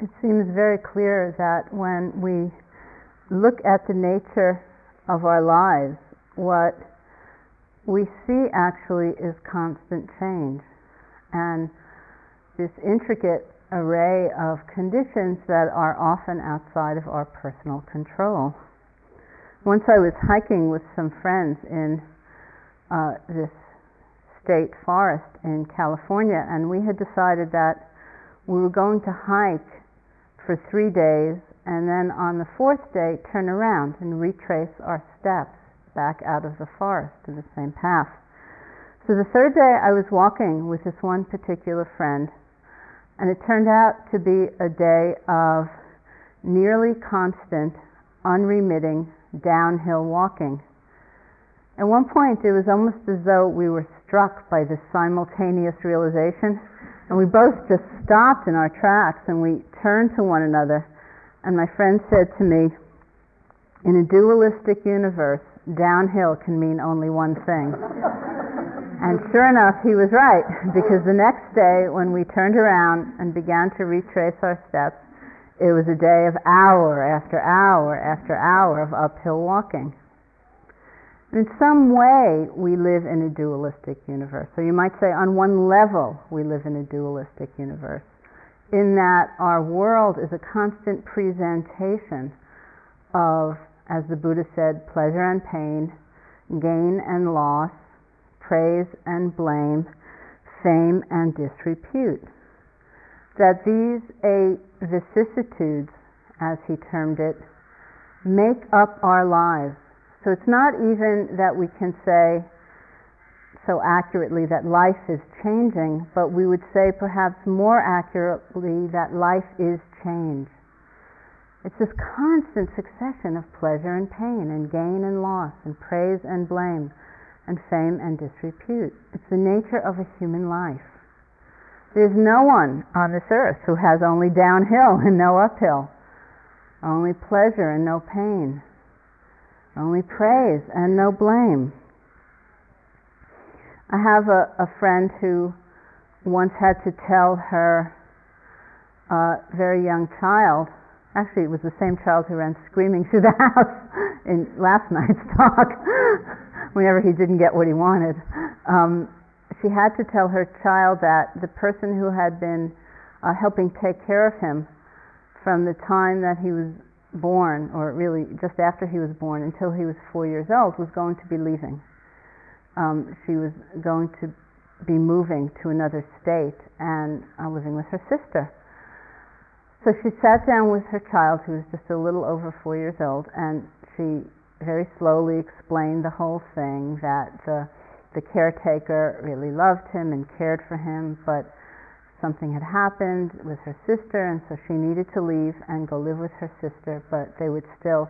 it seems very clear that when we look at the nature of our lives, what we see actually is constant change. And this intricate array of conditions that are often outside of our personal control. Once I was hiking with some friends in uh, this state forest in California, and we had decided that we were going to hike for three days and then on the fourth day turn around and retrace our steps back out of the forest to the same path. So the third day I was walking with this one particular friend, and it turned out to be a day of nearly constant, unremitting downhill walking. At one point, it was almost as though we were struck by this simultaneous realization and we both just stopped in our tracks and we turned to one another. And my friend said to me, In a dualistic universe, downhill can mean only one thing. and sure enough, he was right, because the next day when we turned around and began to retrace our steps, it was a day of hour after hour after hour of uphill walking. In some way, we live in a dualistic universe. So you might say, on one level, we live in a dualistic universe, in that our world is a constant presentation of, as the Buddha said, pleasure and pain, gain and loss, praise and blame, fame and disrepute. That these eight vicissitudes, as he termed it, make up our lives so it's not even that we can say so accurately that life is changing, but we would say perhaps more accurately that life is change. It's this constant succession of pleasure and pain, and gain and loss, and praise and blame, and fame and disrepute. It's the nature of a human life. There's no one on this earth who has only downhill and no uphill, only pleasure and no pain, only praise and no blame. I have a, a friend who once had to tell her uh, very young child, actually it was the same child who ran screaming through the house in last night's talk, whenever he didn't get what he wanted. Um, she had to tell her child that the person who had been uh, helping take care of him from the time that he was born, or really just after he was born until he was four years old, was going to be leaving. Um, she was going to be moving to another state and uh, living with her sister. So she sat down with her child, who was just a little over four years old, and she very slowly explained the whole thing that the, the caretaker really loved him and cared for him, but something had happened with her sister, and so she needed to leave and go live with her sister, but they would still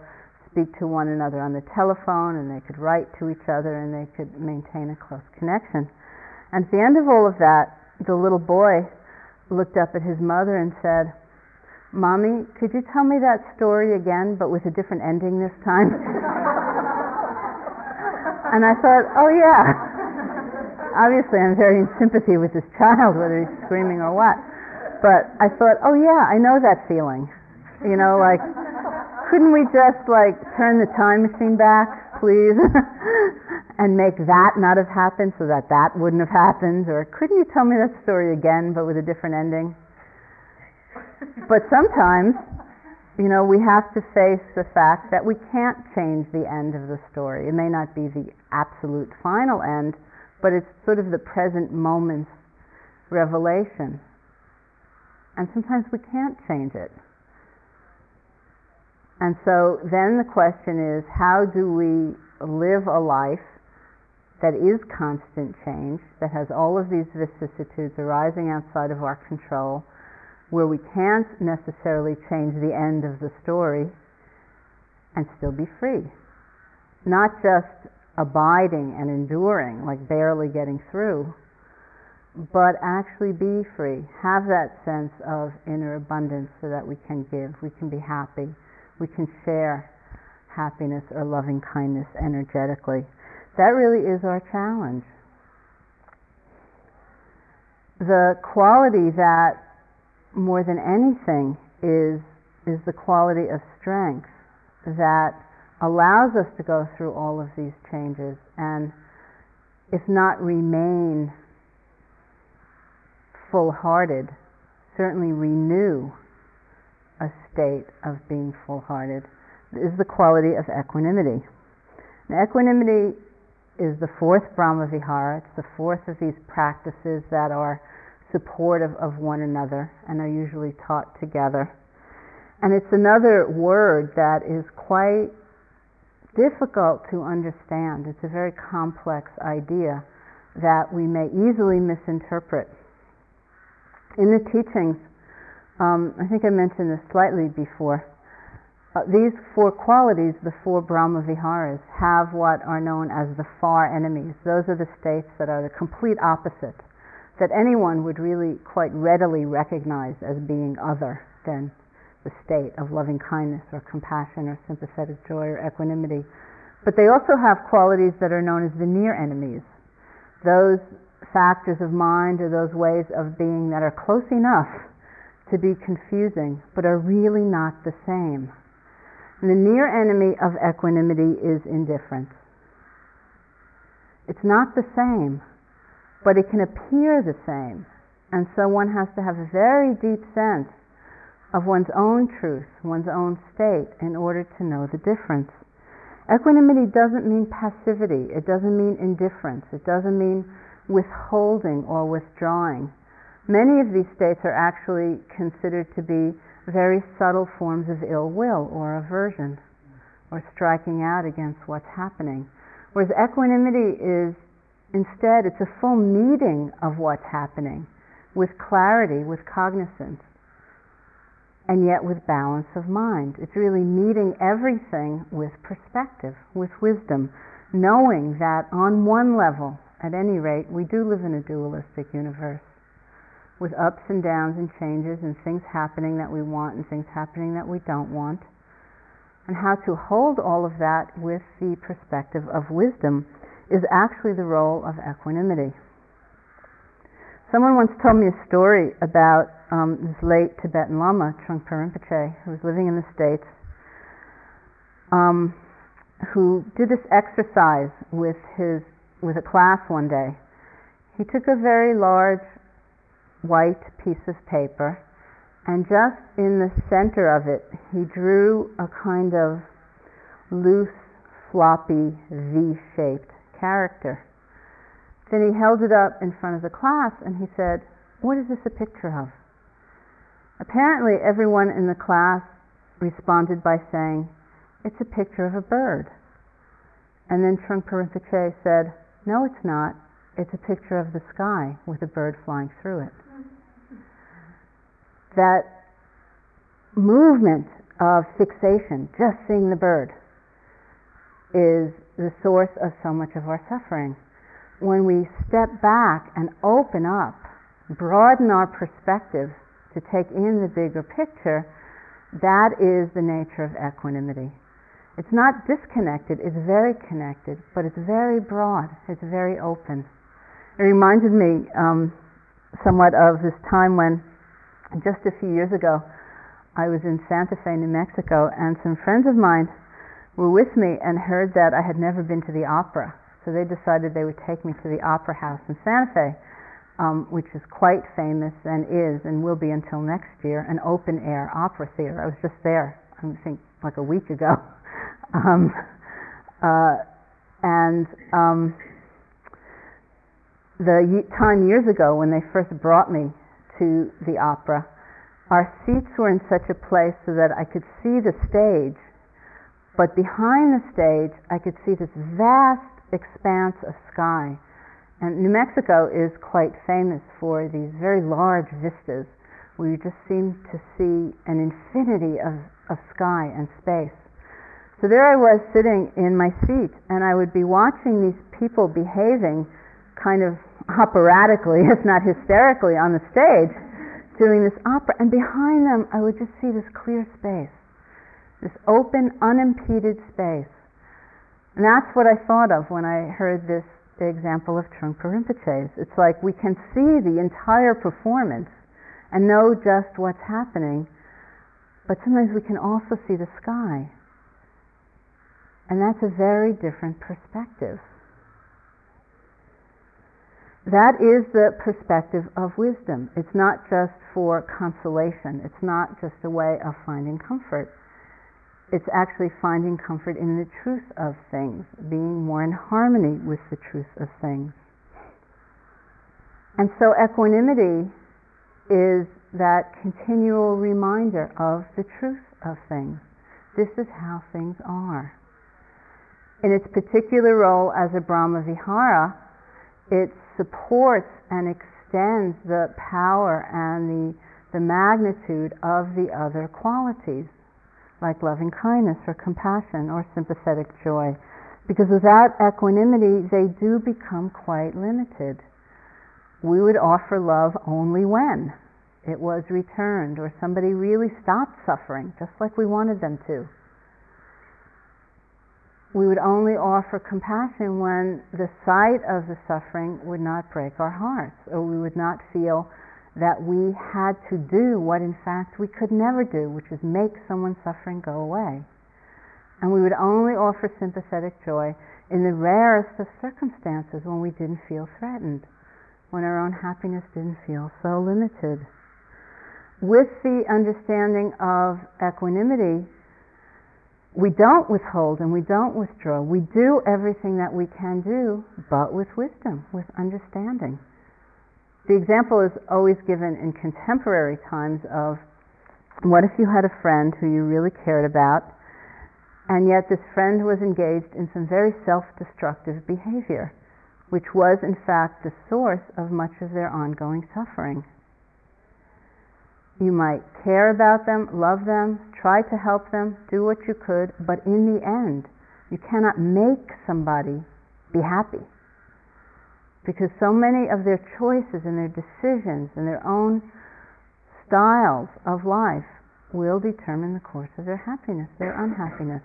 speak to one another on the telephone, and they could write to each other, and they could maintain a close connection. And at the end of all of that, the little boy looked up at his mother and said, Mommy, could you tell me that story again, but with a different ending this time? and I thought, oh yeah obviously I'm very in sympathy with this child, whether he's screaming or what. But I thought, oh yeah, I know that feeling. You know, like, couldn't we just like turn the time machine back, please, and make that not have happened so that that wouldn't have happened? Or couldn't you tell me that story again, but with a different ending? But sometimes, you know, we have to face the fact that we can't change the end of the story. It may not be the absolute final end, but it's sort of the present moment's revelation. And sometimes we can't change it. And so then the question is how do we live a life that is constant change, that has all of these vicissitudes arising outside of our control, where we can't necessarily change the end of the story and still be free? Not just abiding and enduring, like barely getting through, but actually be free. Have that sense of inner abundance so that we can give, we can be happy, we can share happiness or loving kindness energetically. That really is our challenge. The quality that more than anything is, is the quality of strength that allows us to go through all of these changes and, if not remain full hearted, certainly renew a state of being full hearted, is the quality of equanimity. Now, equanimity is the fourth Brahma Vihara, it's the fourth of these practices that are supportive of one another and are usually taught together. And it's another word that is quite difficult to understand. It's a very complex idea that we may easily misinterpret. In the teachings, um, I think I mentioned this slightly before. Uh, these four qualities, the four Brahma Viharas, have what are known as the far enemies. Those are the states that are the complete opposite, that anyone would really quite readily recognize as being other than the state of loving kindness or compassion or sympathetic joy or equanimity. But they also have qualities that are known as the near enemies. Those factors of mind or those ways of being that are close enough to be confusing but are really not the same. The near enemy of equanimity is indifference. It's not the same, but it can appear the same. And so one has to have a very deep sense of one's own truth, one's own state, in order to know the difference. Equanimity doesn't mean passivity, it doesn't mean indifference, it doesn't mean withholding or withdrawing. Many of these states are actually considered to be very subtle forms of ill will or aversion or striking out against what's happening. Whereas equanimity is instead, it's a full meeting of what's happening with clarity, with cognizance, and yet with balance of mind. It's really meeting everything with perspective, with wisdom, knowing that on one level, at any rate, we do live in a dualistic universe with ups and downs and changes and things happening that we want and things happening that we don't want. And how to hold all of that with the perspective of wisdom is actually the role of equanimity. Someone once told me a story about um, this late Tibetan Lama, Trungpa Rinpoche, who was living in the States, um, who did this exercise with his with a class one day. He took a very large white piece of paper, and just in the center of it, he drew a kind of loose, floppy, V shaped character. Then he held it up in front of the class and he said, What is this a picture of? Apparently, everyone in the class responded by saying, It's a picture of a bird. And then Trungpa Rinpoche said, No, it's not. It's a picture of the sky with a bird flying through it that movement of fixation, just seeing the bird, is the source of so much of our suffering. When we step back and open up, broaden our perspective to take in the bigger picture, that is the nature of equanimity. It's not disconnected, it's very connected, but it's very broad, it's very open. It reminded me um, somewhat of this time when just a few years ago, I was in Santa Fe, New Mexico, and some friends of mine were with me and heard that I had never been to the opera. So they decided they would take me to the Opera House in Santa Fe, um, which is quite famous and is and will be until next year an open air opera theater. I was just there, I think, like a week ago. um, uh, and um, the time years ago when they first brought me to the opera, our seats were in such a place so that I could see the stage, but behind the stage, I could see this vast expanse of sky. And New Mexico is quite famous for these very large vistas where you just seem to see an infinity of, of sky and space. So there I was sitting in my seat, and I would be watching these people behaving kind of operatically, if not hysterically, on the stage doing this opera, and behind them I would just see this clear space, this open, unimpeded space. And that's what I thought of when I heard this example of Trungpa Rinpoche's. It's like we can see the entire performance and know just what's happening, but sometimes we can also see the sky. And that's a very different perspective. That is the perspective of wisdom. It's not just for consolation, it's not just a way of finding comfort. It's actually finding comfort in the truth of things, being more in harmony with the truth of things. And so equanimity is that continual reminder of the truth of things. This is how things are. In its particular role as a Brahma Vihara, it supports and extends the power and the, the magnitude of the other qualities, like loving kindness or compassion or sympathetic joy. Because without equanimity, they do become quite limited. We would offer love only when it was returned or somebody really stopped suffering, just like we wanted them to. We would only offer compassion when the sight of the suffering would not break our hearts, or we would not feel that we had to do what in fact we could never do, which is make someone's suffering go away. And we would only offer sympathetic joy in the rarest of circumstances when we didn't feel threatened, when our own happiness didn't feel so limited with the understanding of equanimity, we don't withhold and we don't withdraw. We do everything that we can do, but with wisdom, with understanding. The example is always given in contemporary times of what if you had a friend who you really cared about, and yet this friend was engaged in some very self destructive behavior, which was in fact the source of much of their ongoing suffering. You might care about them, love them, try to help them, do what you could, but in the end, you cannot make somebody be happy. Because so many of their choices and their decisions and their own styles of life will determine the course of their happiness, their unhappiness.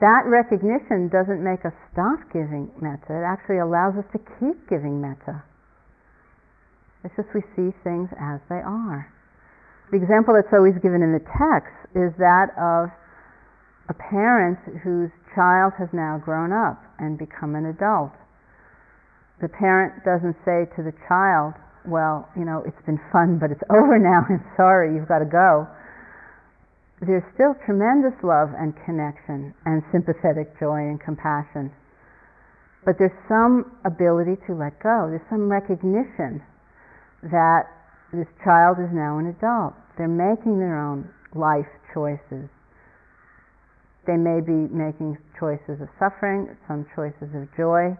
That recognition doesn't make us stop giving metta, it actually allows us to keep giving metta. It's just we see things as they are. The example that's always given in the text is that of a parent whose child has now grown up and become an adult. The parent doesn't say to the child, Well, you know, it's been fun, but it's over now, I'm sorry, you've got to go. There's still tremendous love and connection and sympathetic joy and compassion. But there's some ability to let go. There's some recognition that this child is now an adult. They're making their own life choices. They may be making choices of suffering, some choices of joy,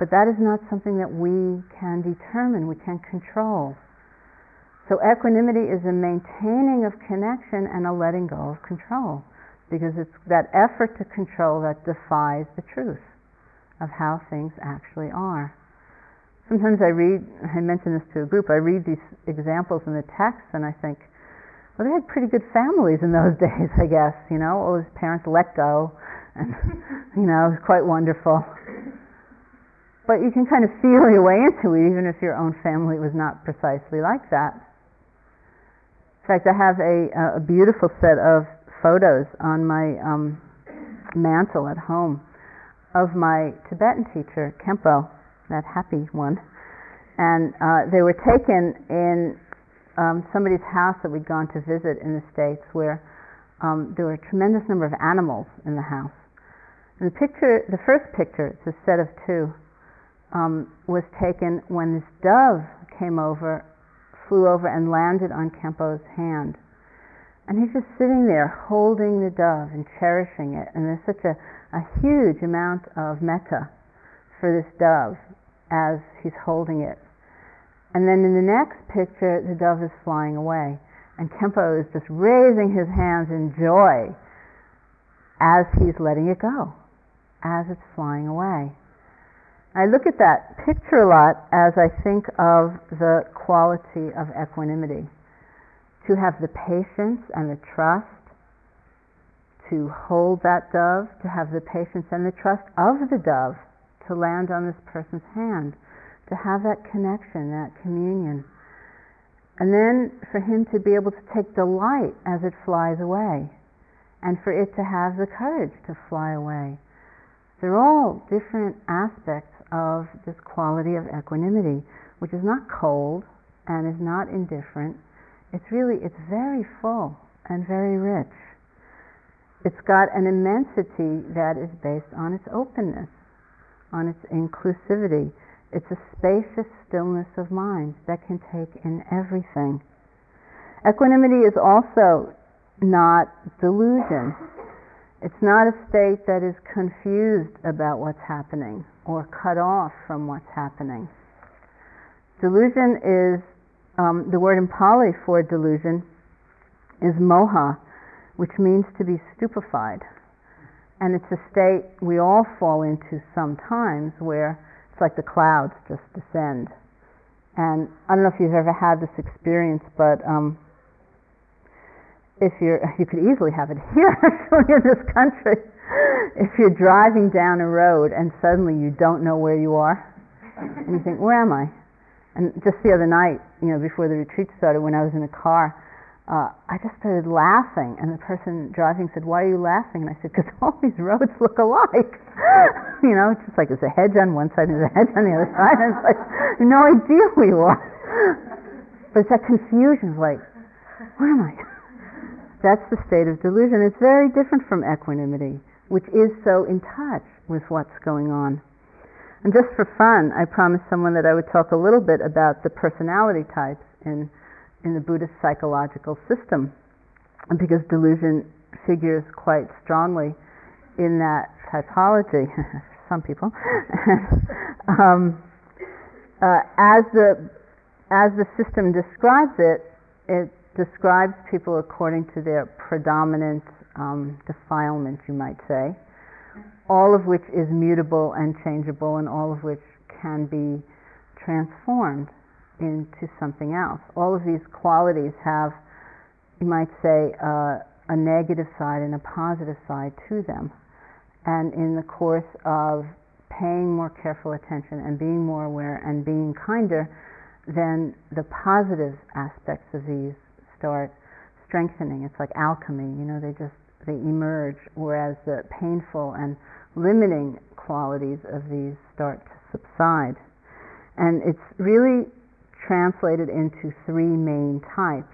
but that is not something that we can determine, we can control. So equanimity is a maintaining of connection and a letting go of control, because it's that effort to control that defies the truth of how things actually are sometimes I read, I mentioned this to a group, I read these examples in the text and I think, well, they had pretty good families in those days, I guess, you know, all his parents let go, and, you know, it was quite wonderful. But you can kind of feel your way into it, even if your own family was not precisely like that. In fact, I have a, a beautiful set of photos on my um, mantle at home of my Tibetan teacher, Kempo, that happy one. And uh, they were taken in um, somebody's house that we'd gone to visit in the States where um, there were a tremendous number of animals in the house. And the picture, the first picture, it's a set of two, um, was taken when this dove came over, flew over and landed on Kempo's hand. And he's just sitting there holding the dove and cherishing it. And there's such a, a huge amount of metta for this dove as he's holding it. And then in the next picture, the dove is flying away. And Kempo is just raising his hands in joy as he's letting it go, as it's flying away. I look at that picture a lot as I think of the quality of equanimity. To have the patience and the trust to hold that dove, to have the patience and the trust of the dove to land on this person's hand, to have that connection, that communion. And then for him to be able to take delight as it flies away, and for it to have the courage to fly away. They're all different aspects of this quality of equanimity, which is not cold and is not indifferent. It's really, it's very full and very rich. It's got an immensity that is based on its openness, on its inclusivity. It's a spacious stillness of mind that can take in everything. Equanimity is also not delusion. It's not a state that is confused about what's happening or cut off from what's happening. Delusion is, um, the word in Pali for delusion is moha, which means to be stupefied. And it's a state we all fall into sometimes where it's like the clouds just descend. And I don't know if you've ever had this experience, but um, if you're, you could easily have it here actually in this country. If you're driving down a road and suddenly you don't know where you are, and you think, where am I? And just the other night, you know, before the retreat started, when I was in the car, uh, I just started laughing, and the person driving said, "Why are you laughing?" And I said, "Because all these roads look alike." you know, it's just like there's a hedge on one side and there's a hedge on the other side, and it's like no idea where you are. but it's that confusion of like, where am I? That's the state of delusion. It's very different from equanimity, which is so in touch with what's going on. And just for fun, I promised someone that I would talk a little bit about the personality types in, in the Buddhist psychological system, because delusion figures quite strongly in that typology. Some people. um, uh, as the as the system describes it, it describes people according to their predominant um, defilement, you might say, all of which is mutable and changeable, and all of which can be transformed into something else. All of these qualities have, you might say, uh, a negative side and a positive side to them. And in the course of paying more careful attention and being more aware and being kinder, then the positive aspects of these start strengthening. It's like alchemy, you know, they just they emerge, whereas the painful and limiting qualities of these start to subside. And it's really translated into three main types.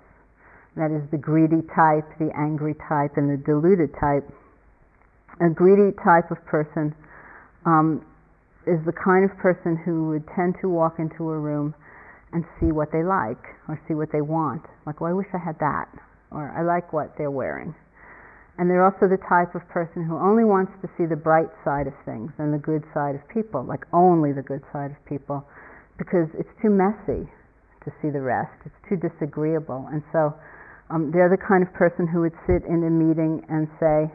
That is the greedy type, the angry type, and the deluded type. A greedy type of person um, is the kind of person who would tend to walk into a room and see what they like or see what they want. Like, well, I wish I had that, or I like what they're wearing. And they're also the type of person who only wants to see the bright side of things and the good side of people, like only the good side of people, because it's too messy to see the rest. It's too disagreeable. And so um, they're the kind of person who would sit in a meeting and say,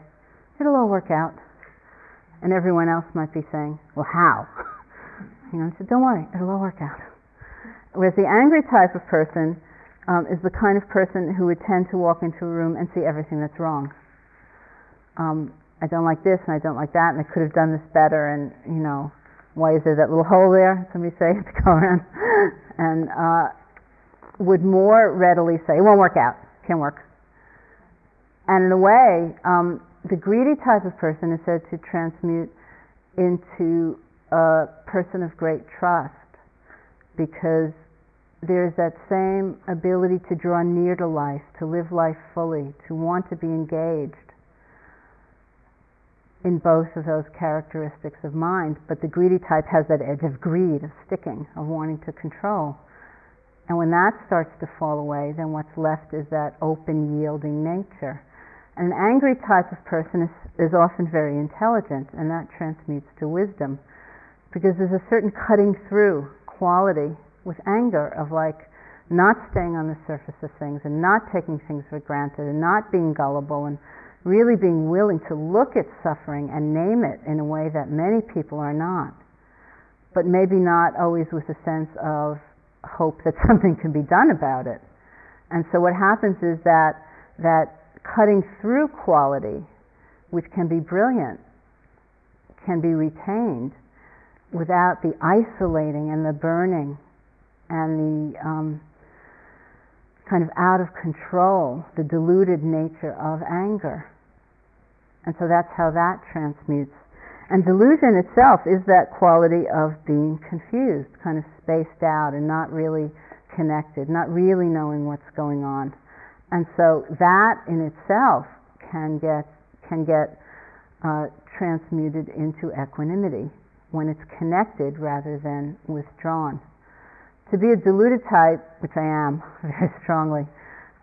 it'll all work out. And everyone else might be saying, well, how? you know, said, don't worry, it'll all work out. Whereas the angry type of person um, is the kind of person who would tend to walk into a room and see everything that's wrong. Um, I don't like this and I don't like that and I could have done this better and you know why is there that little hole there? Somebody say to go around and uh, would more readily say it won't work out, can't work. And in a way, um, the greedy type of person is said to transmute into a person of great trust because there's that same ability to draw near to life, to live life fully, to want to be engaged in both of those characteristics of mind. But the greedy type has that edge of greed, of sticking, of wanting to control. And when that starts to fall away, then what's left is that open, yielding nature. And an angry type of person is, is often very intelligent, and that transmutes to wisdom because there's a certain cutting through quality with anger of like not staying on the surface of things and not taking things for granted and not being gullible and really being willing to look at suffering and name it in a way that many people are not. But maybe not always with a sense of hope that something can be done about it. And so what happens is that that cutting through quality, which can be brilliant, can be retained without the isolating and the burning and the um, kind of out of control, the diluted nature of anger. And so that's how that transmutes. And delusion itself is that quality of being confused, kind of spaced out and not really connected, not really knowing what's going on. And so that in itself can get can get uh, transmuted into equanimity when it's connected rather than withdrawn. To be a deluded type, which I am very strongly,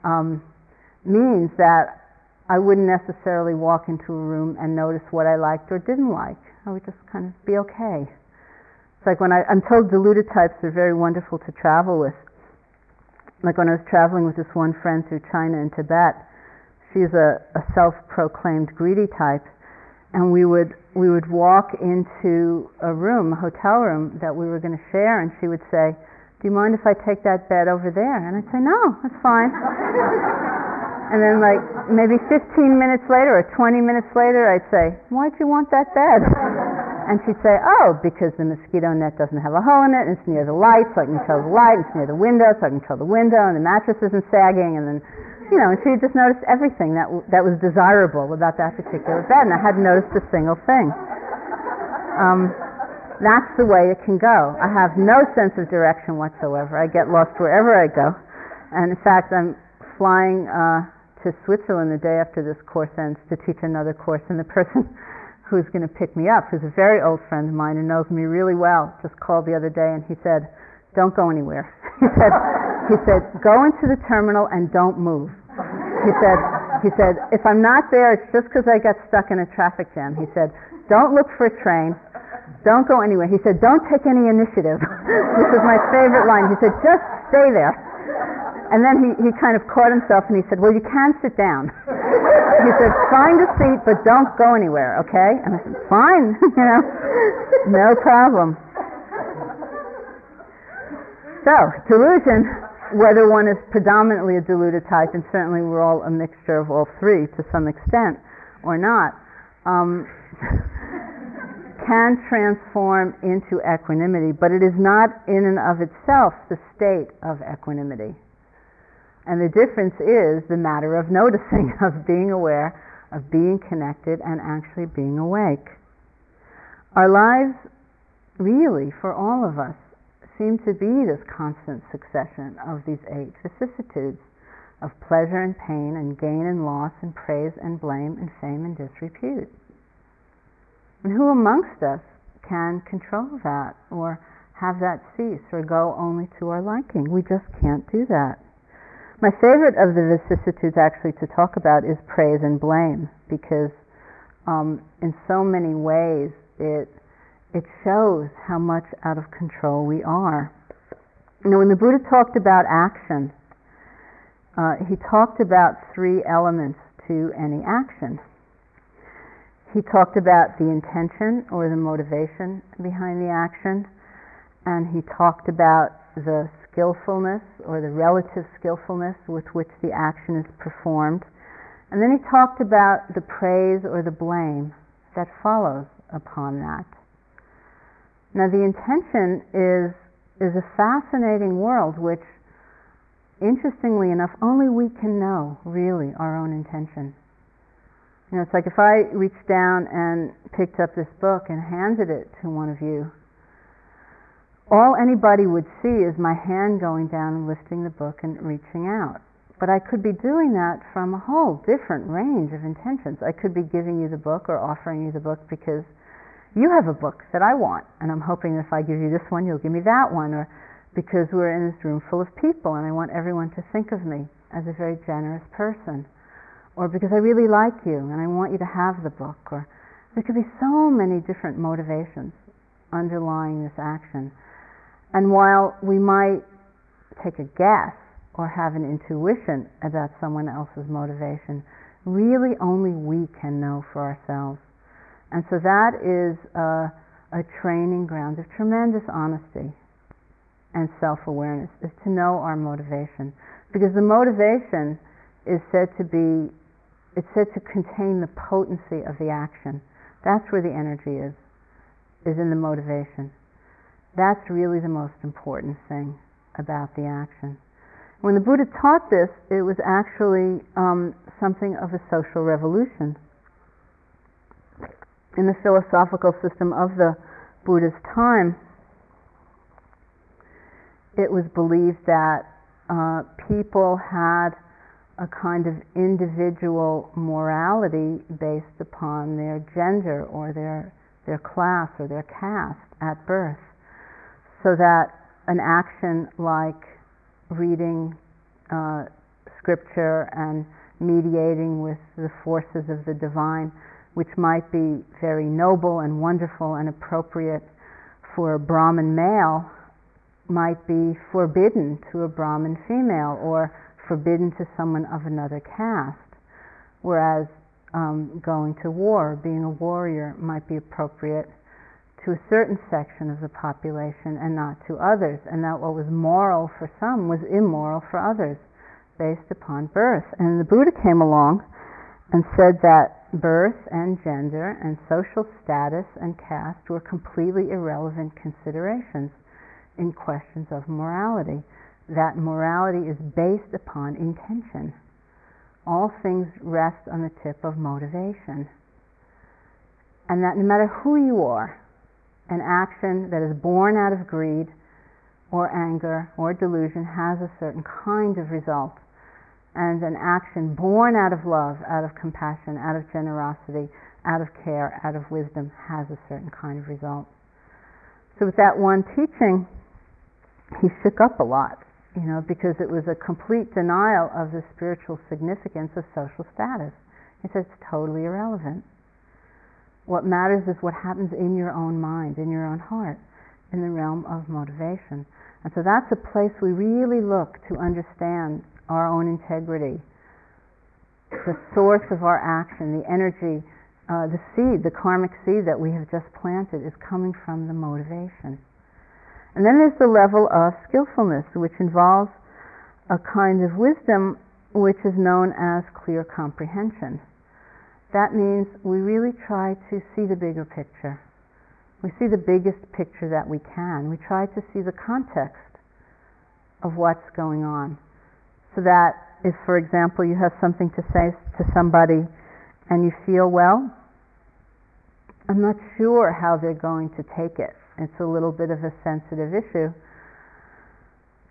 um, means that I wouldn't necessarily walk into a room and notice what I liked or didn't like. I would just kind of be okay. It's like when I, I'm told deluded types are very wonderful to travel with. Like when I was traveling with this one friend through China and Tibet, she's a, a self-proclaimed greedy type, and we would we would walk into a room, a hotel room that we were going to share, and she would say, "Do you mind if I take that bed over there?" And I'd say, "No, that's fine." and then, like maybe 15 minutes later or 20 minutes later, I'd say, "Why'd you want that bed?" and she'd say, "Oh, because the mosquito net doesn't have a hole in it, and it's near the light, so I can control the light, and it's near the window, so I can control the window, and the mattress isn't sagging, and then." you know, and she just noticed everything that that was desirable about that particular bed, and I hadn't noticed a single thing. Um, that's the way it can go. I have no sense of direction whatsoever. I get lost wherever I go, and in fact, I'm flying uh, to Switzerland the day after this course ends to teach another course, and the person who's going to pick me up, who's a very old friend of mine and knows me really well, just called the other day, and he said, "Don't go anywhere." he said, "He said, go into the terminal and don't move." He said, he said, if I'm not there, it's just because I got stuck in a traffic jam. He said, don't look for a train. Don't go anywhere. He said, don't take any initiative. this is my favorite line. He said, just stay there. And then he, he kind of caught himself and he said, well, you can sit down. he said, find a seat, but don't go anywhere, okay? And I said, fine, you know, no problem. So, delusion whether one is predominantly a deluded type, and certainly we're all a mixture of all three to some extent, or not, um, can transform into equanimity, but it is not in and of itself the state of equanimity. And the difference is the matter of noticing, of being aware, of being connected, and actually being awake. Our lives, really, for all of us, seem to be this constant succession of these eight vicissitudes of pleasure and pain and gain and loss and praise and blame and fame and disrepute. And who amongst us can control that or have that cease or go only to our liking? We just can't do that. My favorite of the vicissitudes actually to talk about is praise and blame because um, in so many ways it it shows how much out of control we are. You know, when the Buddha talked about action, uh, he talked about three elements to any action. He talked about the intention or the motivation behind the action, and he talked about the skillfulness or the relative skillfulness with which the action is performed. And then he talked about the praise or the blame that follows upon that. Now, the intention is, is a fascinating world which, interestingly enough, only we can know, really, our own intention. You know, it's like if I reached down and picked up this book and handed it to one of you, all anybody would see is my hand going down and lifting the book and reaching out. But I could be doing that from a whole different range of intentions. I could be giving you the book or offering you the book because you have a book that I want, and I'm hoping if I give you this one, you'll give me that one, or because we're in this room full of people and I want everyone to think of me as a very generous person, or because I really like you and I want you to have the book, or there could be so many different motivations underlying this action. And while we might take a guess or have an intuition about someone else's motivation, really only we can know for ourselves. And so that is a, a training ground of tremendous honesty and self awareness, is to know our motivation. Because the motivation is said to be, it's said to contain the potency of the action. That's where the energy is, is in the motivation. That's really the most important thing about the action. When the Buddha taught this, it was actually um, something of a social revolution. In the philosophical system of the Buddha's time, it was believed that uh, people had a kind of individual morality based upon their gender or their their class or their caste at birth, so that an action like reading uh, scripture and mediating with the forces of the divine, which might be very noble and wonderful and appropriate for a Brahmin male, might be forbidden to a Brahmin female or forbidden to someone of another caste, whereas um, going to war, being a warrior, might be appropriate to a certain section of the population and not to others, and that what was moral for some was immoral for others, based upon birth. And the Buddha came along and said that birth and gender and social status and caste were completely irrelevant considerations in questions of morality that morality is based upon intention. All things rest on the tip of motivation. And that no matter who you are, an action that is born out of greed or anger or delusion has a certain kind of result. And an action born out of love, out of compassion, out of generosity, out of care, out of wisdom has a certain kind of result. So, with that one teaching, he shook up a lot you know, because it was a complete denial of the spiritual significance of social status. He said it's totally irrelevant. What matters is what happens in your own mind, in your own heart, in the realm of motivation. And so that's a place we really look to understand our own integrity, the source of our action, the energy, uh, the seed, the karmic seed that we have just planted is coming from the motivation. And then there's the level of skillfulness, which involves a kind of wisdom which is known as clear comprehension. That means we really try to see the bigger picture. We see the biggest picture that we can. We try to see the context of what's going on. So that if, for example, you have something to say to somebody and you feel, well, I'm not sure how they're going to take it it's a little bit of a sensitive issue,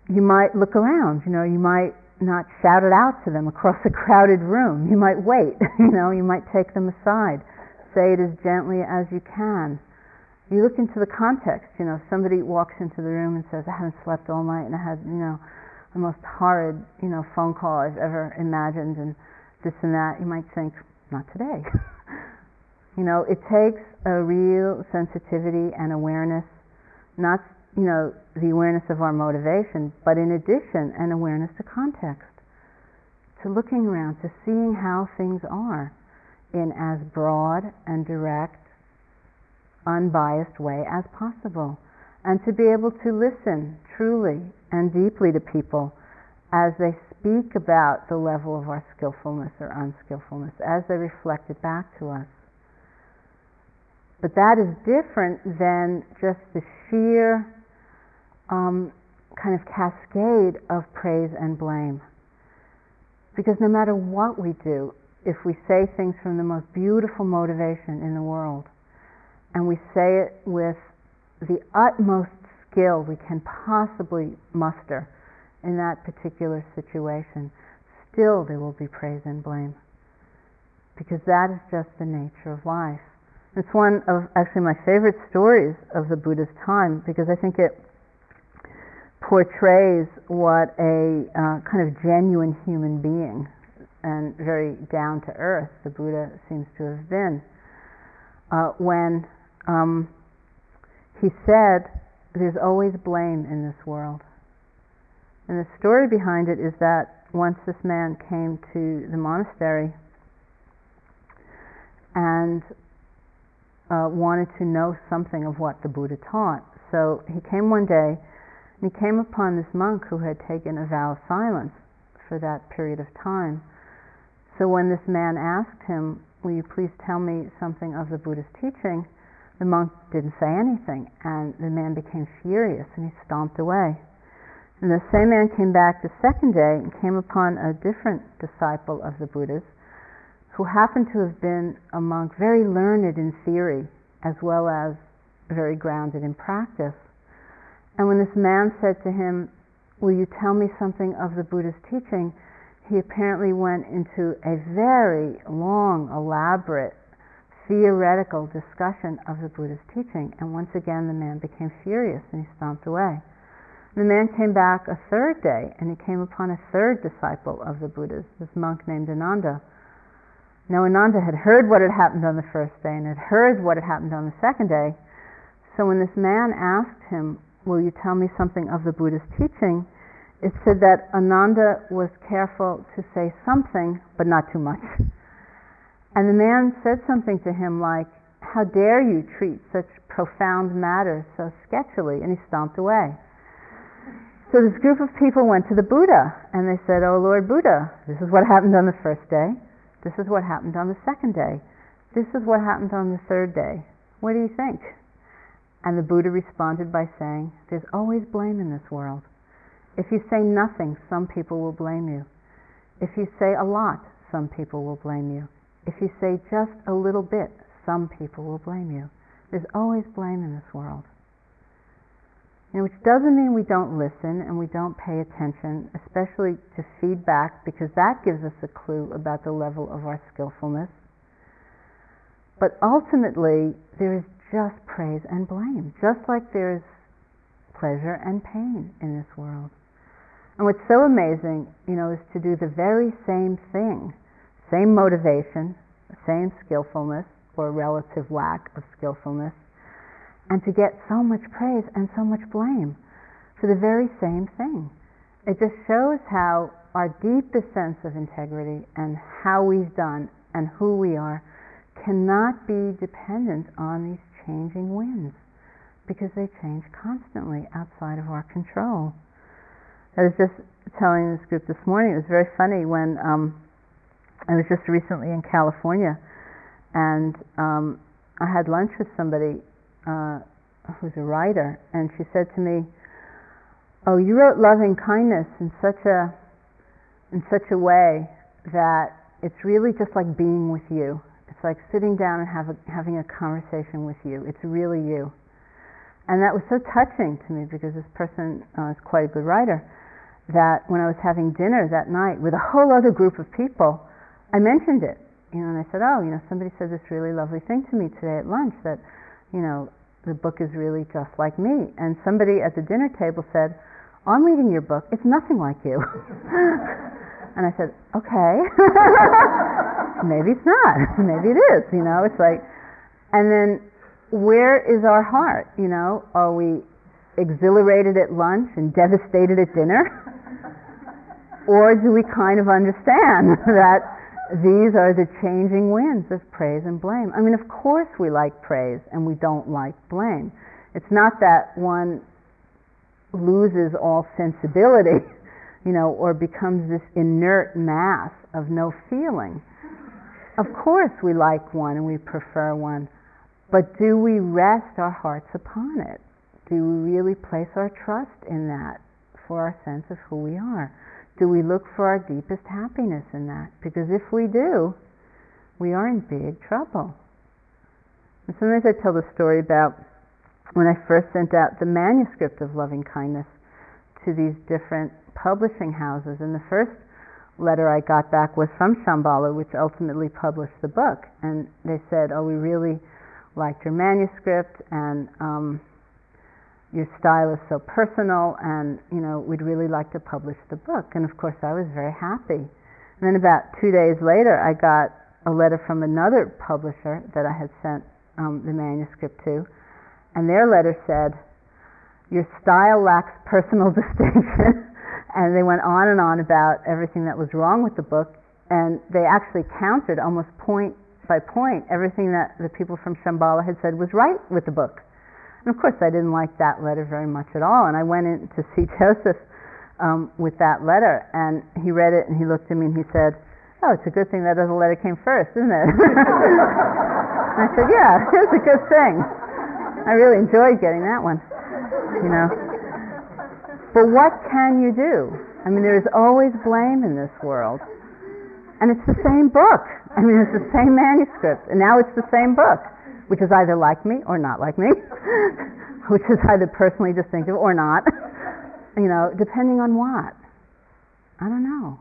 you might look around, you know, you might not shout it out to them across a crowded room. You might wait, you know, you might take them aside, say it as gently as you can. You look into the context, you know, somebody walks into the room and says, I haven't slept all night and I had, you know, the most horrid, you know, phone call I've ever imagined and this and that, you might think, not today. You know, it takes a real sensitivity and awareness, not, you know, the awareness of our motivation, but in addition, an awareness to context, to looking around, to seeing how things are in as broad and direct, unbiased way as possible. And to be able to listen truly and deeply to people as they speak about the level of our skillfulness or unskillfulness, as they reflect it back to us. But that is different than just the sheer um, kind of cascade of praise and blame. Because no matter what we do, if we say things from the most beautiful motivation in the world, and we say it with the utmost skill we can possibly muster in that particular situation, still there will be praise and blame. Because that is just the nature of life. It's one of actually my favorite stories of the Buddha's time because I think it portrays what a uh, kind of genuine human being and very down to earth the Buddha seems to have been. Uh, when um, he said, There's always blame in this world. And the story behind it is that once this man came to the monastery and uh, wanted to know something of what the Buddha taught. So he came one day he came upon this monk who had taken a vow of silence for that period of time. So when this man asked him, Will you please tell me something of the Buddha's teaching? The monk didn't say anything, and the man became furious and he stomped away. And the same man came back the second day and came upon a different disciple of the Buddha's who happened to have been a monk very learned in theory as well as very grounded in practice. And when this man said to him, Will you tell me something of the Buddha's teaching? He apparently went into a very long, elaborate, theoretical discussion of the Buddha's teaching. And once again, the man became furious and he stomped away. The man came back a third day and he came upon a third disciple of the Buddha's, this monk named Ananda. Now, Ananda had heard what had happened on the first day and had heard what had happened on the second day. So, when this man asked him, Will you tell me something of the Buddha's teaching? it said that Ananda was careful to say something, but not too much. And the man said something to him like, How dare you treat such profound matters so sketchily? And he stomped away. So this group of people went to the Buddha and they said, Oh Lord Buddha, this is what happened on the first day. This is what happened on the second day. This is what happened on the third day. What do you think? And the Buddha responded by saying, There's always blame in this world. If you say nothing, some people will blame you. If you say a lot, some people will blame you. If you say just a little bit, some people will blame you. There's always blame in this world. You know, which doesn't mean we don't listen and we don't pay attention, especially to feedback, because that gives us a clue about the level of our skillfulness. But ultimately, there is just praise and blame, just like there's pleasure and pain in this world. And what's so amazing, you know, is to do the very same thing, same motivation, same skillfulness or relative lack of skillfulness, and to get so much praise and so much blame for the very same thing. It just shows how our deepest sense of integrity and how we've done and who we are cannot be dependent on these changing winds because they change constantly outside of our control. I was just telling this group this morning, it was very funny when um, I was just recently in California and um, I had lunch with somebody uh, who's a writer, and she said to me, "Oh, you wrote loving kindness in such a in such a way that it's really just like being with you. It's like sitting down and a, having a conversation with you. It's really you." And that was so touching to me because this person uh, is quite a good writer. That when I was having dinner that night with a whole other group of people, I mentioned it. You know, and I said, "Oh, you know, somebody said this really lovely thing to me today at lunch that, you know, the book is really just like me. And somebody at the dinner table said, I'm reading your book, it's nothing like you. and I said, okay. Maybe it's not. Maybe it is, you know, it's like, and then where is our heart, you know? Are we exhilarated at lunch and devastated at dinner? or do we kind of understand that these are the changing winds of praise and blame. I mean, of course we like praise and we don't like blame. It's not that one loses all sensibility, you know, or becomes this inert mass of no feeling. Of course we like one and we prefer one, but do we rest our hearts upon it? Do we really place our trust in that for our sense of who we are? Do we look for our deepest happiness in that? Because if we do, we are in big trouble. And sometimes I tell the story about when I first sent out the manuscript of loving kindness to these different publishing houses. And the first letter I got back was from Shambhala, which ultimately published the book. And they said, Oh, we really liked your manuscript, and um, your style is so personal and you know we'd really like to publish the book. And of course i was very happy. And then about two days later i got a letter from another publisher that i had sent um, the manuscript to. And their letter said your style lacks personal distinction and they went on and on about everything that was wrong with the book and they actually counted almost point by point everything that the people from shambhala had said was right with the book and of course, I didn't like that letter very much at all. And I went in to see Joseph um, with that letter, and he read it, and he looked at me and he said, "Oh, it's a good thing that other letter came first, isn't it?" I said, "Yeah, it's a good thing. I really enjoyed getting that one, you know." But what can you do? I mean, there's always blame in this world. And it's the same book. I mean, it's the same manuscript. And now it's the same book, which is either like me or not like me, which is either personally distinctive or not, you know, depending on what. I don't know.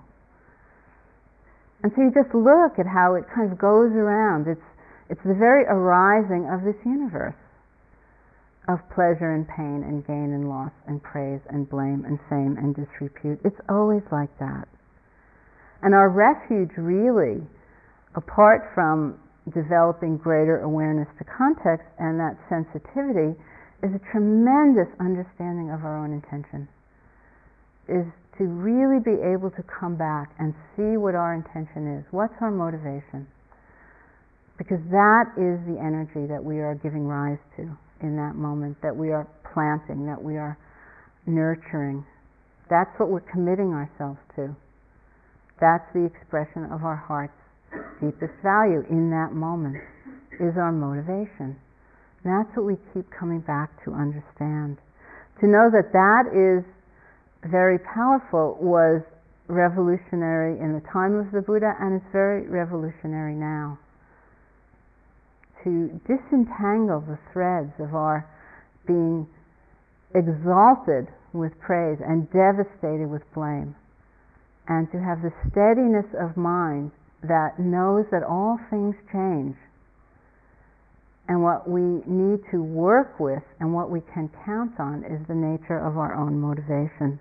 And so you just look at how it kind of goes around. It's, it's the very arising of this universe of pleasure and pain and gain and loss and praise and blame and fame and disrepute. It's always like that. And our refuge really, apart from developing greater awareness to context and that sensitivity, is a tremendous understanding of our own intention. Is to really be able to come back and see what our intention is. What's our motivation? Because that is the energy that we are giving rise to in that moment, that we are planting, that we are nurturing. That's what we're committing ourselves to. That's the expression of our heart's deepest value in that moment, is our motivation. And that's what we keep coming back to understand. To know that that is very powerful was revolutionary in the time of the Buddha and it's very revolutionary now to disentangle the threads of our being exalted with praise and devastated with blame, and to have the steadiness of mind that knows that all things change. And what we need to work with and what we can count on is the nature of our own motivation.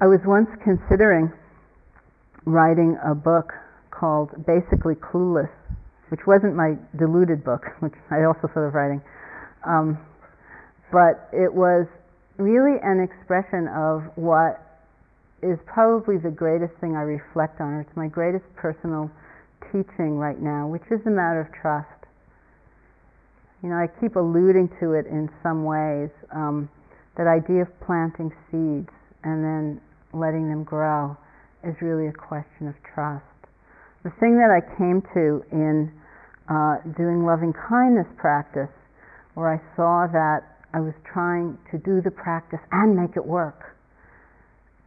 I was once considering writing a book called Basically Clueless which wasn't my diluted book, which I also thought of writing. Um, but it was really an expression of what is probably the greatest thing I reflect on. or It's my greatest personal teaching right now, which is the matter of trust. You know, I keep alluding to it in some ways. Um, that idea of planting seeds and then letting them grow is really a question of trust. The thing that I came to in uh, doing loving kindness practice, where I saw that I was trying to do the practice and make it work,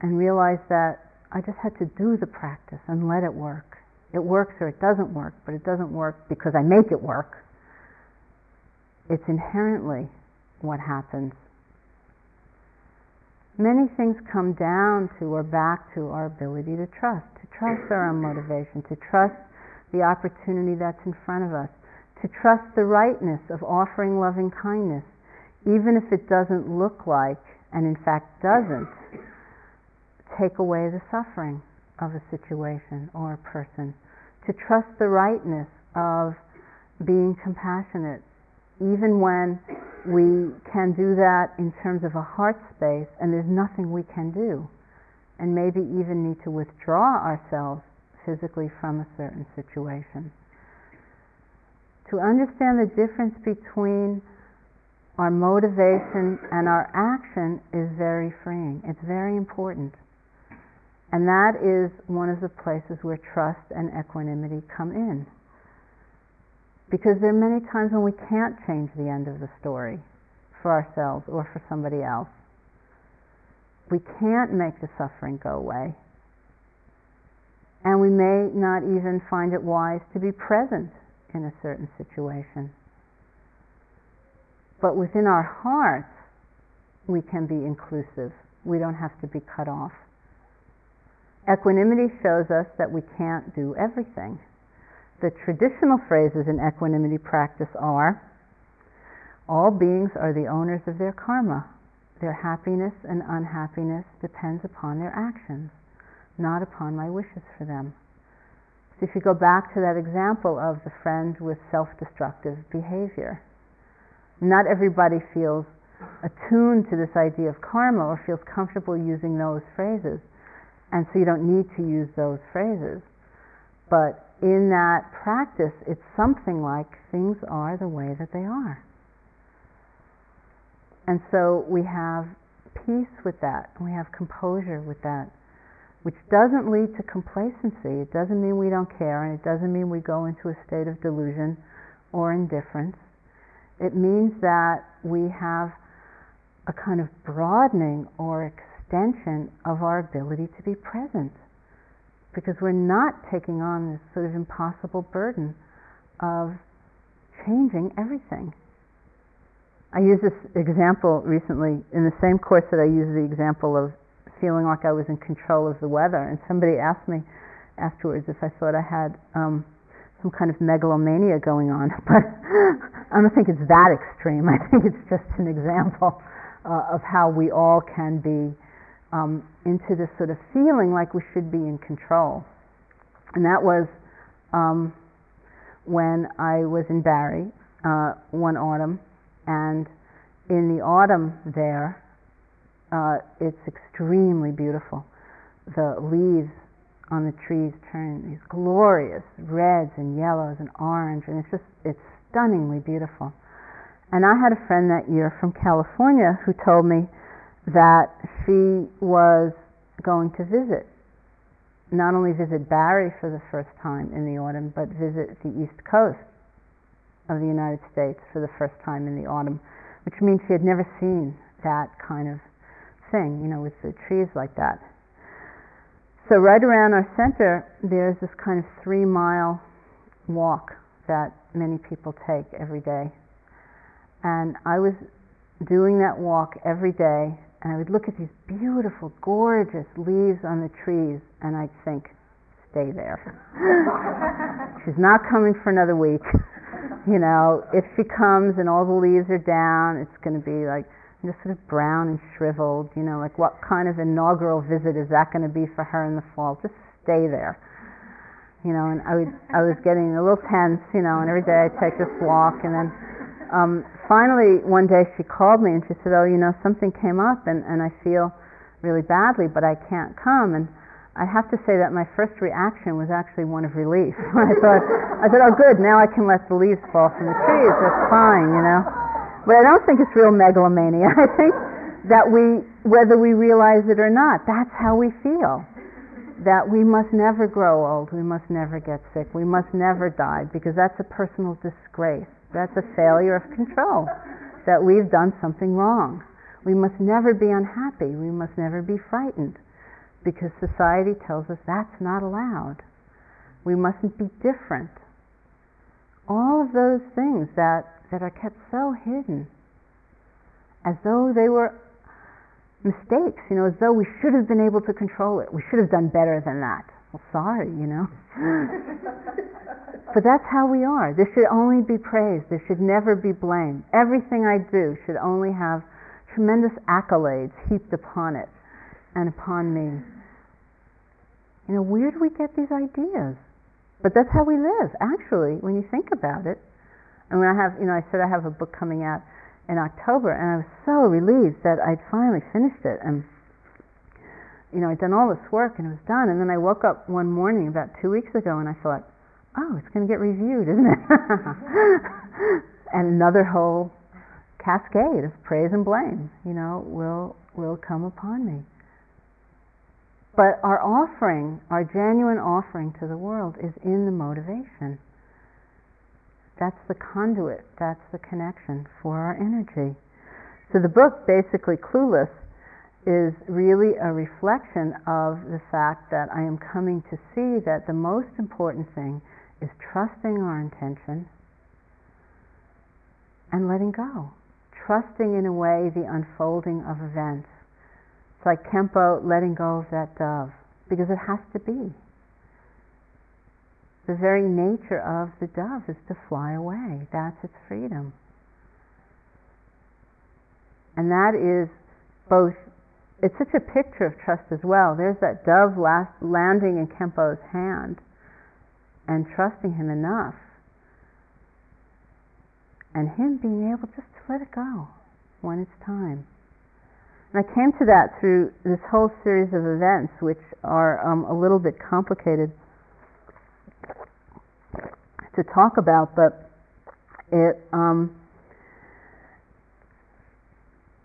and realized that I just had to do the practice and let it work. It works or it doesn't work, but it doesn't work because I make it work. It's inherently what happens. Many things come down to or back to our ability to trust, trust our own motivation, to trust the opportunity that's in front of us, to trust the rightness of offering loving kindness, even if it doesn't look like, and in fact doesn't, take away the suffering of a situation or a person, to trust the rightness of being compassionate, even when we can do that in terms of a heart space and there's nothing we can do, and maybe even need to withdraw ourselves physically from a certain situation. To understand the difference between our motivation and our action is very freeing. It's very important. And that is one of the places where trust and equanimity come in. Because there are many times when we can't change the end of the story for ourselves or for somebody else. We can't make the suffering go away and we may not even find it wise to be present in a certain situation. But within our hearts, we can be inclusive. We don't have to be cut off. Equanimity shows us that we can't do everything. The traditional phrases in equanimity practice are all beings are the owners of their karma. Their happiness and unhappiness depends upon their actions not upon my wishes for them. So if you go back to that example of the friend with self-destructive behavior, not everybody feels attuned to this idea of karma or feels comfortable using those phrases. And so you don't need to use those phrases. But in that practice, it's something like things are the way that they are. And so we have peace with that, and we have composure with that which doesn't lead to complacency. It doesn't mean we don't care, and it doesn't mean we go into a state of delusion or indifference. It means that we have a kind of broadening or extension of our ability to be present because we're not taking on this sort of impossible burden of changing everything. I used this example recently in the same course that I used the example of feeling like I was in control of the weather, and somebody asked me afterwards if I thought I had um, some kind of megalomania going on, but I don't think it's that extreme. I think it's just an example uh, of how we all can be um, into this sort of feeling like we should be in control. And that was um, when I was in Barre uh, one autumn, and in the autumn there, uh, it's extremely beautiful. The leaves on the trees turn these glorious reds and yellows and orange, and it's just it's stunningly beautiful. And I had a friend that year from California who told me that she was going to visit, not only visit Barre for the first time in the autumn, but visit the East Coast of the United States for the first time in the autumn, which means she had never seen that kind of thing, you know, with the trees like that. So right around our center, there's this kind of three mile walk that many people take every day. And I was doing that walk every day and I would look at these beautiful, gorgeous leaves on the trees, and I'd think, stay there. She's not coming for another week. you know, if she comes and all the leaves are down, it's going to be like just sort of brown and shriveled. You know, like what kind of inaugural visit is that going to be for her in the fall? Just stay there. You know, and I would, I was getting a little tense. You know, and every day I'd take this walk, and then um, finally, one day she called me and she said, "Oh, you know, something came up and and I feel really badly, but I can't come." And I have to say that my first reaction was actually one of relief. I thought, I thought, "Oh, good, now I can let the leaves fall from the trees. That's fine, you know." But I don't think it's real megalomania. I think that we, whether we realize it or not, that's how we feel. That we must never grow old, we must never get sick, we must never die, because that's a personal disgrace. That's a failure of control, that we've done something wrong. We must never be unhappy. We must never be frightened because society tells us that's not allowed. We mustn't be different. All of those things that, that are kept so hidden, as though they were mistakes, you know, as though we should have been able to control it. We should have done better than that. Well, sorry, you know. but that's how we are. This should only be praised. This should never be blamed. Everything I do should only have tremendous accolades heaped upon it and upon me. You know, where do we get these ideas? But that's how we live, actually, when you think about it. And when I have, you know, I said I have a book coming out in October, and I was so relieved that I'd finally finished it. And you know, I'd done all this work and it was done. And then I woke up one morning about two weeks ago and I thought, oh, it's going to get reviewed, isn't it? and another whole cascade of praise and blame, you know, will will come upon me. But our offering, our genuine offering to the world is in the motivation. That's the conduit, that's the connection for our energy. So the book, basically Clueless, is really a reflection of the fact that I am coming to see that the most important thing is trusting our intention and letting go. Trusting in a way the unfolding of events. It's like Kempo letting go of that dove because it has to be. The very nature of the dove is to fly away. That's its freedom. And that is both it's such a picture of trust as well. There's that dove last, landing in Kempo's hand and trusting him enough. And him being able just to let it go when it's time. And I came to that through this whole series of events, which are um, a little bit complicated to talk about, but it um,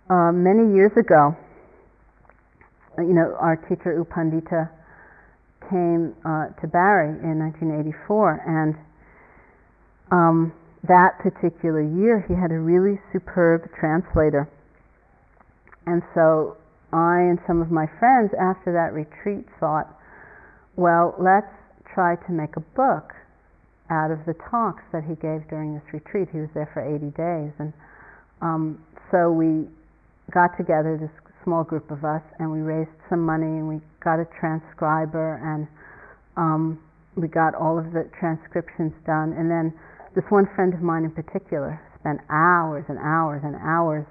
uh, many years ago, you know, our teacher U Pandita came uh, to Barre in 1984, and um, that particular year he had a really superb translator And so I and some of my friends after that retreat thought, well, let's try to make a book out of the talks that he gave during this retreat. He was there for 80 days. And um, so we got together, this small group of us, and we raised some money and we got a transcriber and um, we got all of the transcriptions done. And then this one friend of mine in particular spent hours and hours and hours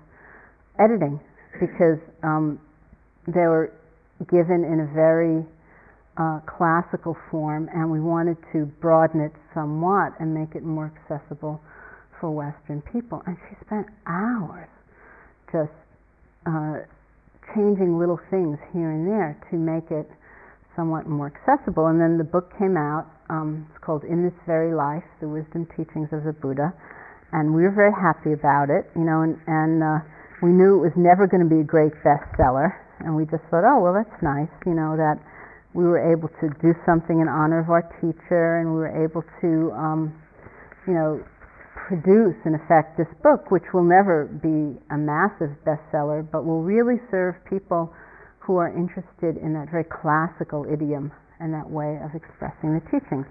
editing because um, they were given in a very uh, classical form, and we wanted to broaden it somewhat and make it more accessible for Western people. And she spent hours just uh, changing little things here and there to make it somewhat more accessible. And then the book came out. Um, it's called In This Very Life: The Wisdom Teachings of the Buddha, and we were very happy about it. You know, and, and uh, we knew it was never going to be a great bestseller, and we just thought, oh well, that's nice. You know that we were able to do something in honor of our teacher, and we were able to, um, you know, produce, in effect, this book, which will never be a massive bestseller, but will really serve people who are interested in that very classical idiom and that way of expressing the teachings.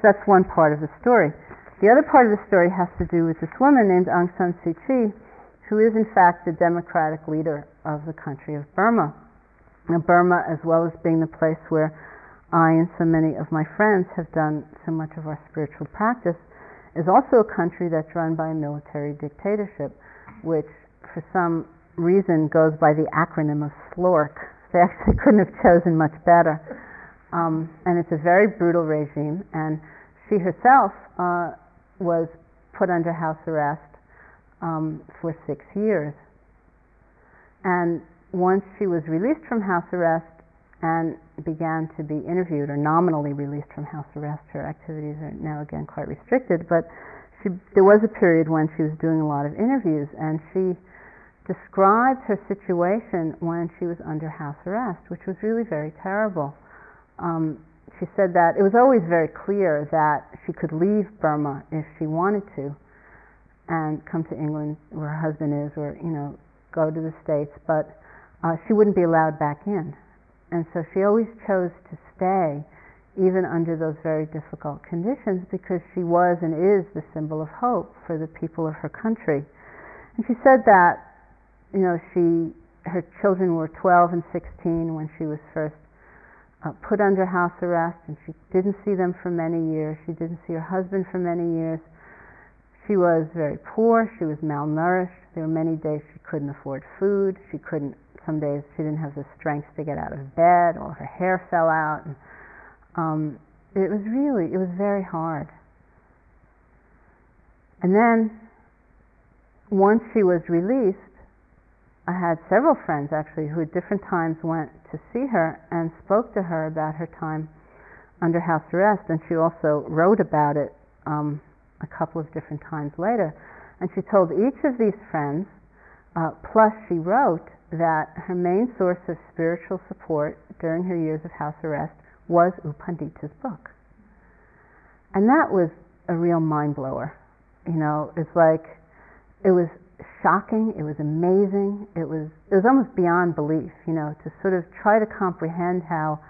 So that's one part of the story. The other part of the story has to do with this woman named Aung San Suu Kyi, who is in fact the democratic leader of the country of Burma. Now, Burma, as well as being the place where I and so many of my friends have done so much of our spiritual practice, is also a country that's run by a military dictatorship, which for some reason goes by the acronym of SLORC. They actually couldn't have chosen much better. Um, and it's a very brutal regime, and she herself uh, was put under house arrest um, for six years. And once she was released from house arrest and began to be interviewed, or nominally released from house arrest, her activities are now again quite restricted, but she, there was a period when she was doing a lot of interviews, and she described her situation when she was under house arrest, which was really very terrible. Um, she said that it was always very clear that she could leave Burma if she wanted to and come to England where her husband is, or you know, go to the States, but uh, she wouldn't be allowed back in. And so she always chose to stay, even under those very difficult conditions, because she was and is the symbol of hope for the people of her country. And she said that, you know, she her children were 12 and 16 when she was first uh, put under house arrest, and she didn't see them for many years. She didn't see her husband for many years. She was very poor. She was malnourished. There were many days she couldn't afford food. She couldn't some days she didn't have the strength to get out of bed, or her hair fell out. And, um, it was really, it was very hard. And then, once she was released, I had several friends actually who at different times went to see her and spoke to her about her time under house arrest, and she also wrote about it um, a couple of different times later. And she told each of these friends, uh, plus she wrote that her main source of spiritual support during her years of house arrest was U Pandita's book. And that was a real mind blower. You know, it's like it was shocking, it was amazing, it was it was almost beyond belief, you know, to sort of try to comprehend how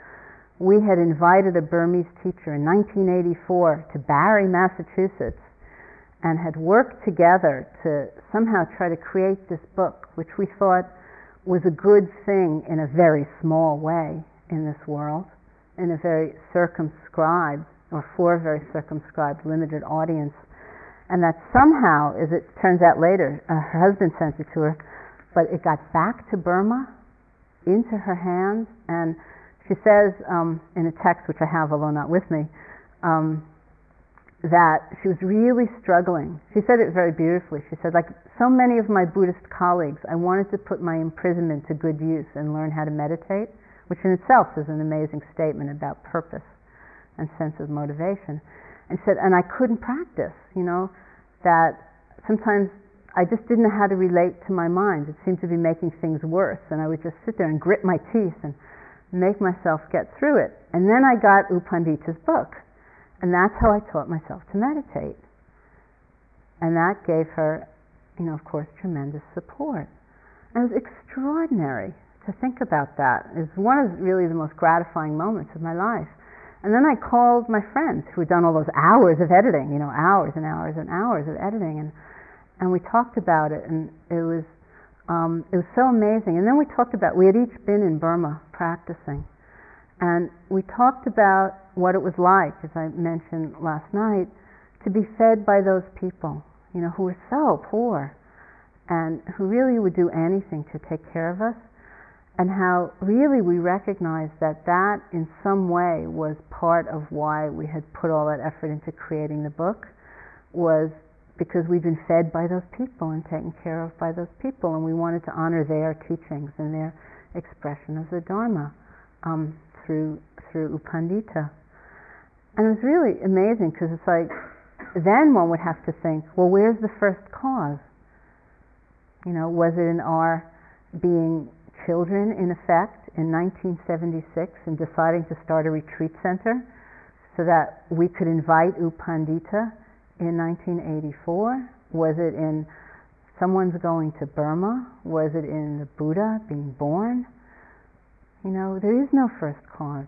we had invited a Burmese teacher in 1984 to Barre, Massachusetts, and had worked together to somehow try to create this book, which we thought was a good thing in a very small way in this world, in a very circumscribed, or for a very circumscribed, limited audience. And that somehow, as it turns out later, uh, her husband sent it to her, but it got back to Burma, into her hands, and she says um, in a text which I have, although not with me, um, that she was really struggling. She said it very beautifully. She said, like so many of my Buddhist colleagues, I wanted to put my imprisonment to good use and learn how to meditate, which in itself is an amazing statement about purpose and sense of motivation. And said, and I couldn't practice, you know, that sometimes I just didn't know how to relate to my mind. It seemed to be making things worse, and I would just sit there and grit my teeth and make myself get through it. And then I got U Pandita's book and that's how I taught myself to meditate. And that gave her, you know, of course, tremendous support. And it was extraordinary to think about that. It's one of really the most gratifying moments of my life. And then I called my friends who had done all those hours of editing, you know, hours and hours and hours of editing, and and we talked about it, and it was um, it was so amazing. And then we talked about we had each been in Burma practicing, and we talked about what it was like, as I mentioned last night, to be fed by those people, you know, who were so poor, and who really would do anything to take care of us, and how really we recognized that that in some way was part of why we had put all that effort into creating the book was because we've been fed by those people and taken care of by those people, and we wanted to honor their teachings and their expression of the Dharma um, through through U Pandita. And it was really amazing because it's like then one would have to think, well, where's the first cause? You know, was it in our being children in effect in 1976 and deciding to start a retreat center so that we could invite U Pandita in 1984? Was it in someone's going to Burma? Was it in the Buddha being born? You know, there is no first cause.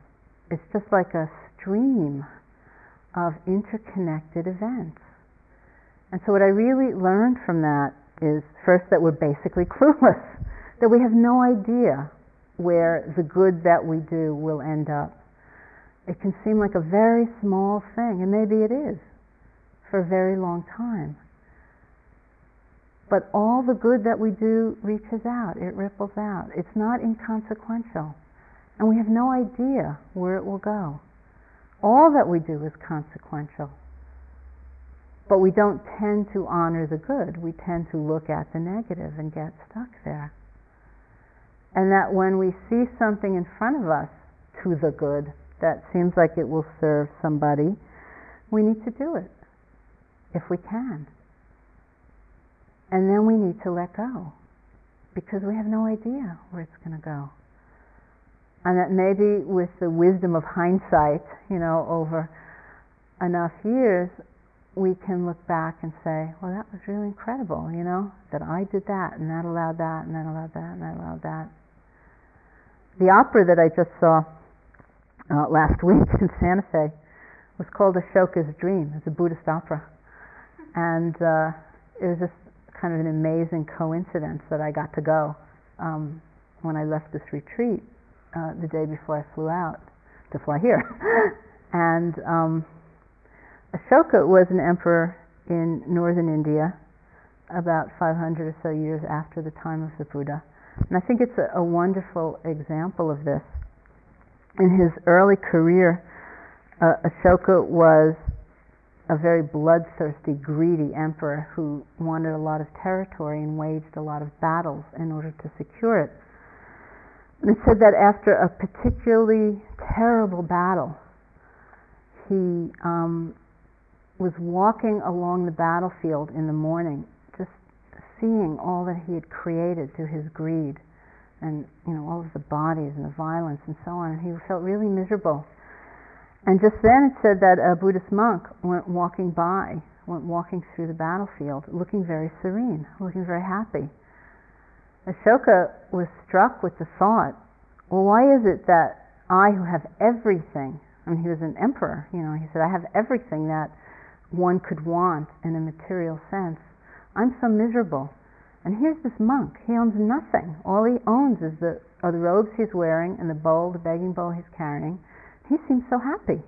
It's just like a stream of interconnected events. And so, what I really learned from that is first that we're basically clueless, that we have no idea where the good that we do will end up. It can seem like a very small thing, and maybe it is for a very long time. But all the good that we do reaches out, it ripples out. It's not inconsequential. And we have no idea where it will go. All that we do is consequential. But we don't tend to honor the good. We tend to look at the negative and get stuck there. And that when we see something in front of us to the good that seems like it will serve somebody, we need to do it if we can. And then we need to let go because we have no idea where it's going to go. And that maybe with the wisdom of hindsight, you know, over enough years, we can look back and say, well, that was really incredible, you know, that I did that and that allowed that and that allowed that and that allowed that. The opera that I just saw uh, last week in Santa Fe was called Ashoka's Dream. It's a Buddhist opera and uh, it was just kind of an amazing coincidence that I got to go um, when I left this retreat uh, the day before I flew out to fly here. and um, Ashoka was an emperor in northern India about 500 or so years after the time of the Buddha. And I think it's a, a wonderful example of this. In his early career, uh, Ashoka was a very bloodthirsty, greedy emperor who wanted a lot of territory and waged a lot of battles in order to secure it. And it said that after a particularly terrible battle, he um, was walking along the battlefield in the morning, just seeing all that he had created through his greed, and you know all of the bodies and the violence and so on. And he felt really miserable. And just then it said that a Buddhist monk went walking by, went walking through the battlefield, looking very serene, looking very happy. Ashoka was struck with the thought, well, why is it that I, who have everything, I mean, he was an emperor, you know, he said, I have everything that one could want in a material sense. I'm so miserable. And here's this monk. He owns nothing. All he owns is the, are the robes he's wearing and the bowl, the begging bowl he's carrying he seems so happy.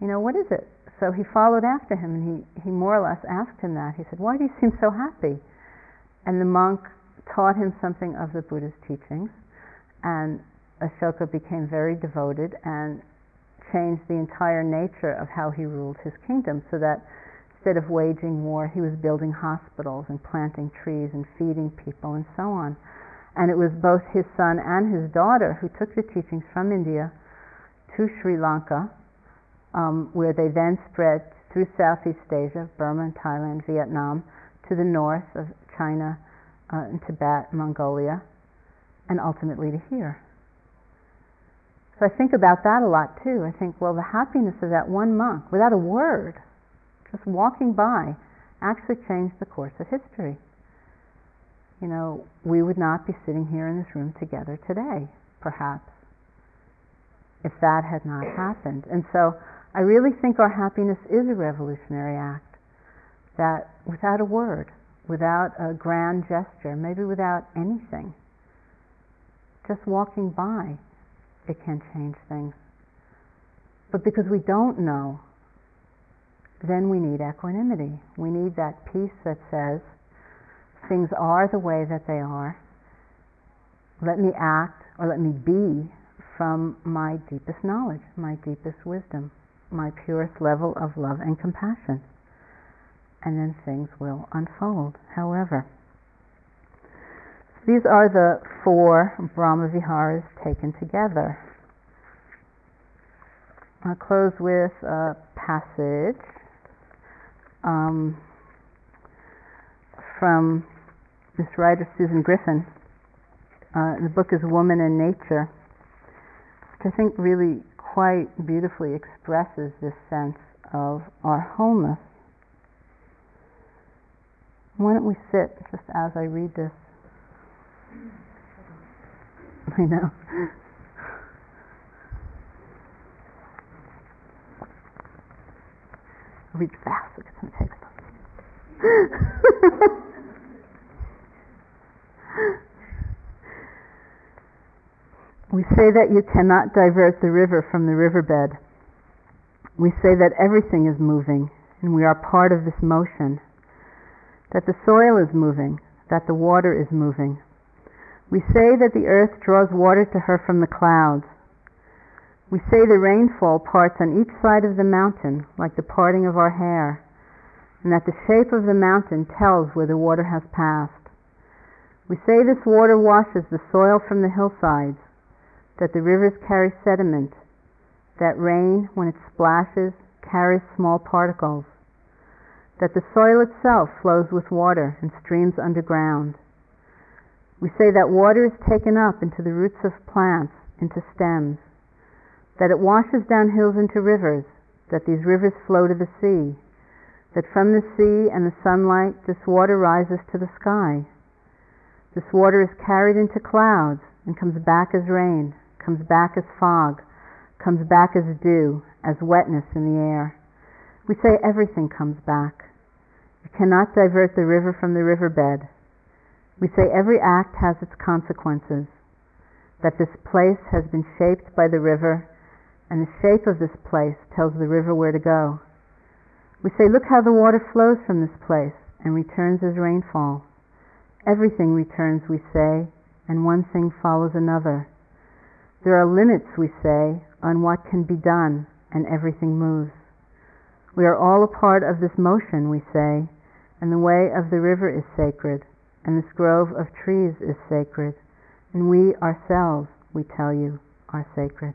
You know, what is it? So he followed after him and he, he more or less asked him that. He said, Why do you seem so happy? And the monk taught him something of the Buddha's teachings, and Ashoka became very devoted and changed the entire nature of how he ruled his kingdom so that instead of waging war, he was building hospitals and planting trees and feeding people and so on. And it was both his son and his daughter who took the teachings from India to Sri Lanka, um, where they then spread through Southeast Asia, Burma, Thailand, Vietnam, to the north of China uh, and Tibet, Mongolia, and ultimately to here. So I think about that a lot too. I think, well, the happiness of that one monk, without a word, just walking by, actually changed the course of history. you know, we would not be sitting here in this room together today, perhaps, if that had not happened. And so I really think our happiness is a revolutionary act that without a word, without a grand gesture, maybe without anything, just walking by, it can change things. But because we don't know, then we need equanimity. We need that peace that says, things are the way that they are. Let me act or let me be from my deepest knowledge, my deepest wisdom, my purest level of love and compassion. And then things will unfold. However, these are the four Brahma Viharas taken together. I'll close with a passage um, from this writer Susan Griffin. Uh, the book is Woman and Nature, which I think really quite beautifully expresses this sense of our wholeness. Why don't we sit just as I read this? I know. read fast because We say that you cannot divert the river from the riverbed. We say that everything is moving and we are part of this motion, that the soil is moving, that the water is moving. We say that the earth draws water to her from the clouds. We say the rainfall parts on each side of the mountain like the parting of our hair, and that the shape of the mountain tells where the water has passed. We say this water washes the soil from the hillsides that the rivers carry sediment, that rain, when it splashes, carries small particles, that the soil itself flows with water and streams underground. We say that water is taken up into the roots of plants, into stems, that it washes down hills into rivers, that these rivers flow to the sea, that from the sea and the sunlight this water rises to the sky. This water is carried into clouds and comes back as rain comes back as fog, comes back as dew, as wetness in the air. We say everything comes back. You cannot divert the river from the riverbed. We say every act has its consequences, that this place has been shaped by the river, and the shape of this place tells the river where to go. We say, look how the water flows from this place and returns as rainfall. Everything returns, we say, and one thing follows another. There are limits, we say, on what can be done, and everything moves. We are all a part of this motion, we say, and the way of the river is sacred, and this grove of trees is sacred, and we ourselves, we tell you, are sacred.